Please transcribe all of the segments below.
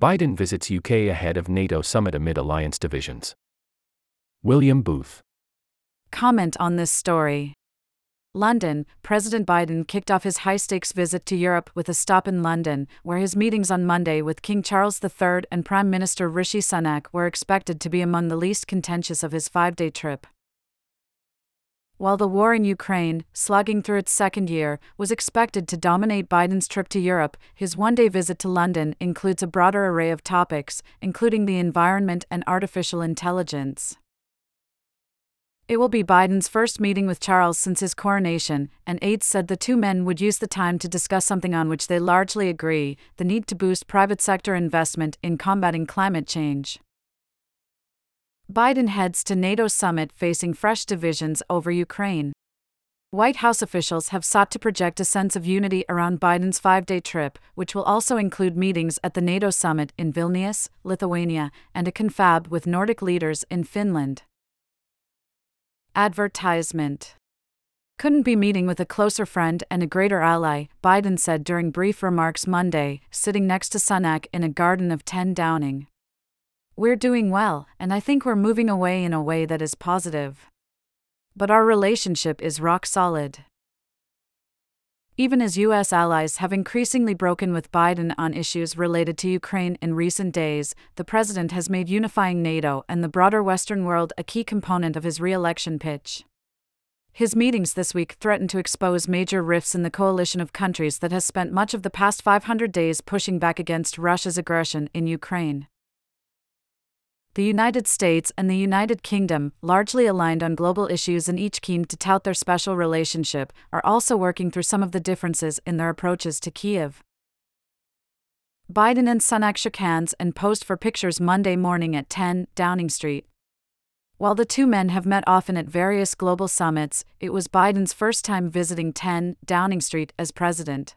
Biden visits UK ahead of NATO summit amid alliance divisions. William Booth. Comment on this story. London, President Biden kicked off his high stakes visit to Europe with a stop in London, where his meetings on Monday with King Charles III and Prime Minister Rishi Sunak were expected to be among the least contentious of his five day trip. While the war in Ukraine, slugging through its second year, was expected to dominate Biden's trip to Europe, his one day visit to London includes a broader array of topics, including the environment and artificial intelligence. It will be Biden's first meeting with Charles since his coronation, and aides said the two men would use the time to discuss something on which they largely agree the need to boost private sector investment in combating climate change. Biden heads to NATO summit facing fresh divisions over Ukraine. White House officials have sought to project a sense of unity around Biden's five day trip, which will also include meetings at the NATO summit in Vilnius, Lithuania, and a confab with Nordic leaders in Finland. Advertisement. Couldn't be meeting with a closer friend and a greater ally, Biden said during brief remarks Monday, sitting next to Sunak in a garden of 10 Downing. We're doing well, and I think we're moving away in a way that is positive. But our relationship is rock solid. Even as U.S. allies have increasingly broken with Biden on issues related to Ukraine in recent days, the president has made unifying NATO and the broader Western world a key component of his re election pitch. His meetings this week threaten to expose major rifts in the coalition of countries that has spent much of the past 500 days pushing back against Russia's aggression in Ukraine the United States and the United Kingdom, largely aligned on global issues and each keen to tout their special relationship, are also working through some of the differences in their approaches to Kiev. Biden and Sunak shook hands and posed for pictures Monday morning at 10 Downing Street. While the two men have met often at various global summits, it was Biden's first time visiting 10 Downing Street as president.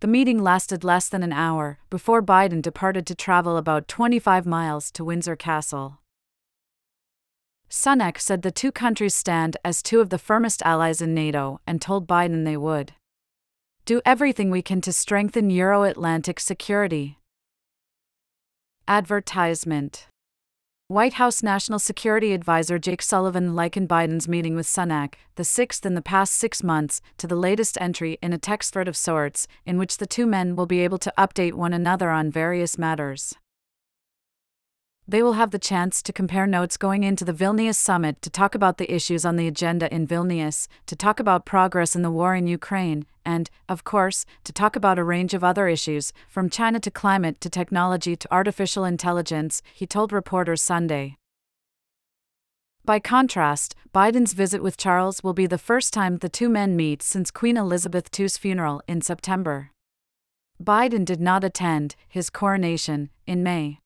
The meeting lasted less than an hour before Biden departed to travel about 25 miles to Windsor Castle. Sunak said the two countries stand as two of the firmest allies in NATO and told Biden they would do everything we can to strengthen Euro Atlantic security. Advertisement White House National Security Advisor Jake Sullivan likened Biden's meeting with Sunak, the sixth in the past six months, to the latest entry in a text thread of sorts, in which the two men will be able to update one another on various matters. They will have the chance to compare notes going into the Vilnius summit to talk about the issues on the agenda in Vilnius, to talk about progress in the war in Ukraine, and, of course, to talk about a range of other issues, from China to climate to technology to artificial intelligence, he told reporters Sunday. By contrast, Biden's visit with Charles will be the first time the two men meet since Queen Elizabeth II's funeral in September. Biden did not attend his coronation in May.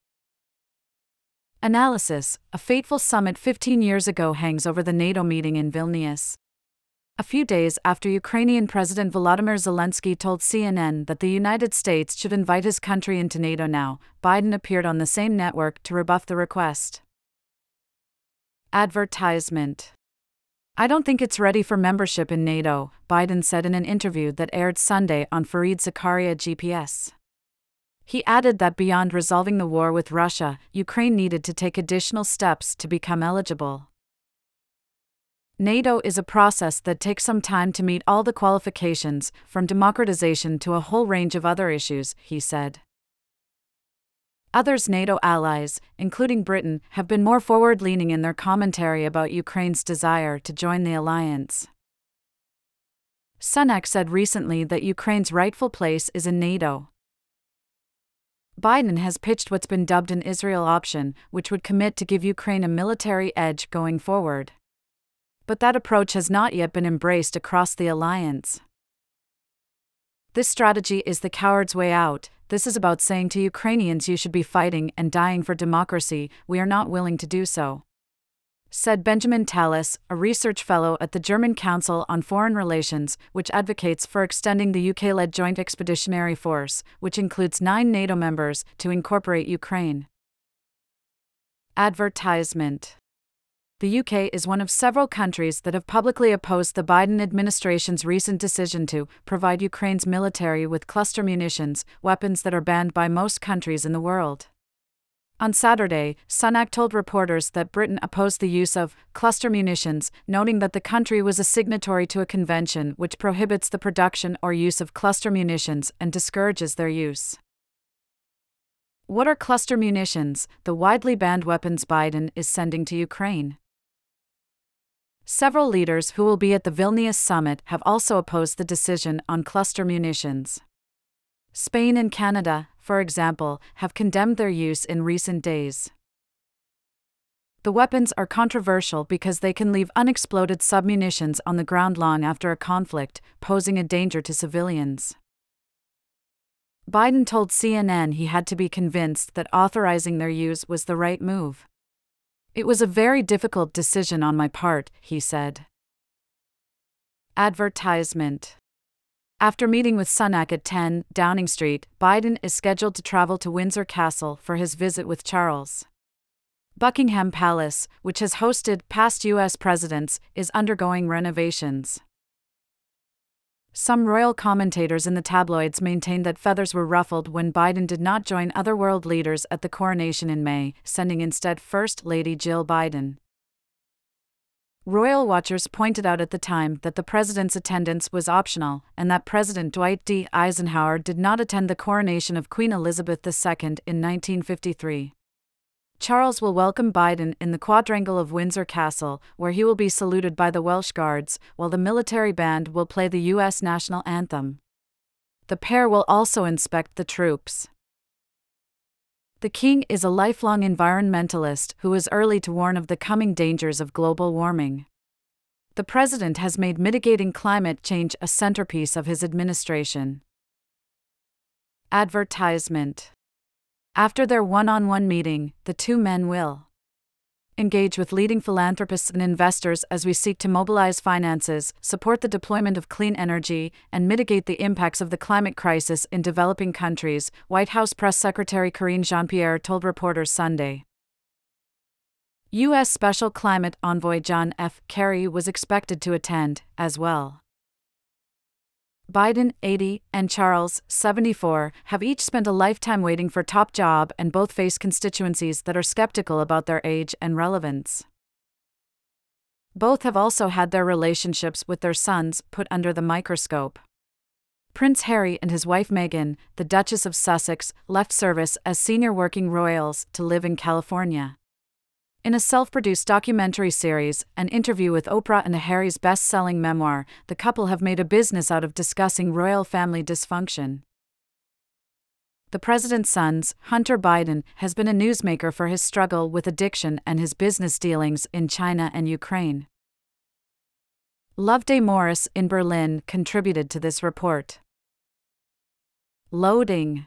Analysis A fateful summit 15 years ago hangs over the NATO meeting in Vilnius. A few days after Ukrainian President Volodymyr Zelensky told CNN that the United States should invite his country into NATO now, Biden appeared on the same network to rebuff the request. Advertisement I don't think it's ready for membership in NATO, Biden said in an interview that aired Sunday on Fareed Zakaria GPS. He added that beyond resolving the war with Russia, Ukraine needed to take additional steps to become eligible. NATO is a process that takes some time to meet all the qualifications, from democratization to a whole range of other issues, he said. Others NATO allies, including Britain, have been more forward leaning in their commentary about Ukraine's desire to join the alliance. Sunak said recently that Ukraine's rightful place is in NATO. Biden has pitched what's been dubbed an Israel option, which would commit to give Ukraine a military edge going forward. But that approach has not yet been embraced across the alliance. This strategy is the coward's way out. This is about saying to Ukrainians you should be fighting and dying for democracy, we are not willing to do so said Benjamin Tallis, a research fellow at the German Council on Foreign Relations, which advocates for extending the UK led Joint Expeditionary Force, which includes nine NATO members, to incorporate Ukraine. Advertisement The UK is one of several countries that have publicly opposed the Biden administration's recent decision to provide Ukraine's military with cluster munitions, weapons that are banned by most countries in the world. On Saturday, Sunak told reporters that Britain opposed the use of cluster munitions, noting that the country was a signatory to a convention which prohibits the production or use of cluster munitions and discourages their use. What are cluster munitions, the widely banned weapons Biden is sending to Ukraine? Several leaders who will be at the Vilnius summit have also opposed the decision on cluster munitions. Spain and Canada, for example, have condemned their use in recent days. The weapons are controversial because they can leave unexploded submunitions on the ground long after a conflict, posing a danger to civilians. Biden told CNN he had to be convinced that authorizing their use was the right move. It was a very difficult decision on my part, he said. Advertisement after meeting with Sunak at 10 Downing Street, Biden is scheduled to travel to Windsor Castle for his visit with Charles. Buckingham Palace, which has hosted past U.S. presidents, is undergoing renovations. Some royal commentators in the tabloids maintained that feathers were ruffled when Biden did not join other world leaders at the coronation in May, sending instead First Lady Jill Biden. Royal watchers pointed out at the time that the president's attendance was optional and that President Dwight D. Eisenhower did not attend the coronation of Queen Elizabeth II in 1953. Charles will welcome Biden in the quadrangle of Windsor Castle, where he will be saluted by the Welsh Guards, while the military band will play the U.S. national anthem. The pair will also inspect the troops. The king is a lifelong environmentalist who was early to warn of the coming dangers of global warming. The president has made mitigating climate change a centerpiece of his administration. Advertisement After their one on one meeting, the two men will engage with leading philanthropists and investors as we seek to mobilize finances, support the deployment of clean energy, and mitigate the impacts of the climate crisis in developing countries, White House Press Secretary Karine Jean Pierre told reporters Sunday. U.S. Special Climate Envoy John F. Kerry was expected to attend, as well. Biden, 80, and Charles, 74, have each spent a lifetime waiting for top job and both face constituencies that are skeptical about their age and relevance. Both have also had their relationships with their sons put under the microscope. Prince Harry and his wife Meghan, the Duchess of Sussex, left service as senior working royals to live in California. In a self produced documentary series, an interview with Oprah, and Harry's best selling memoir, the couple have made a business out of discussing royal family dysfunction. The president's son, Hunter Biden, has been a newsmaker for his struggle with addiction and his business dealings in China and Ukraine. Loveday Morris in Berlin contributed to this report. Loading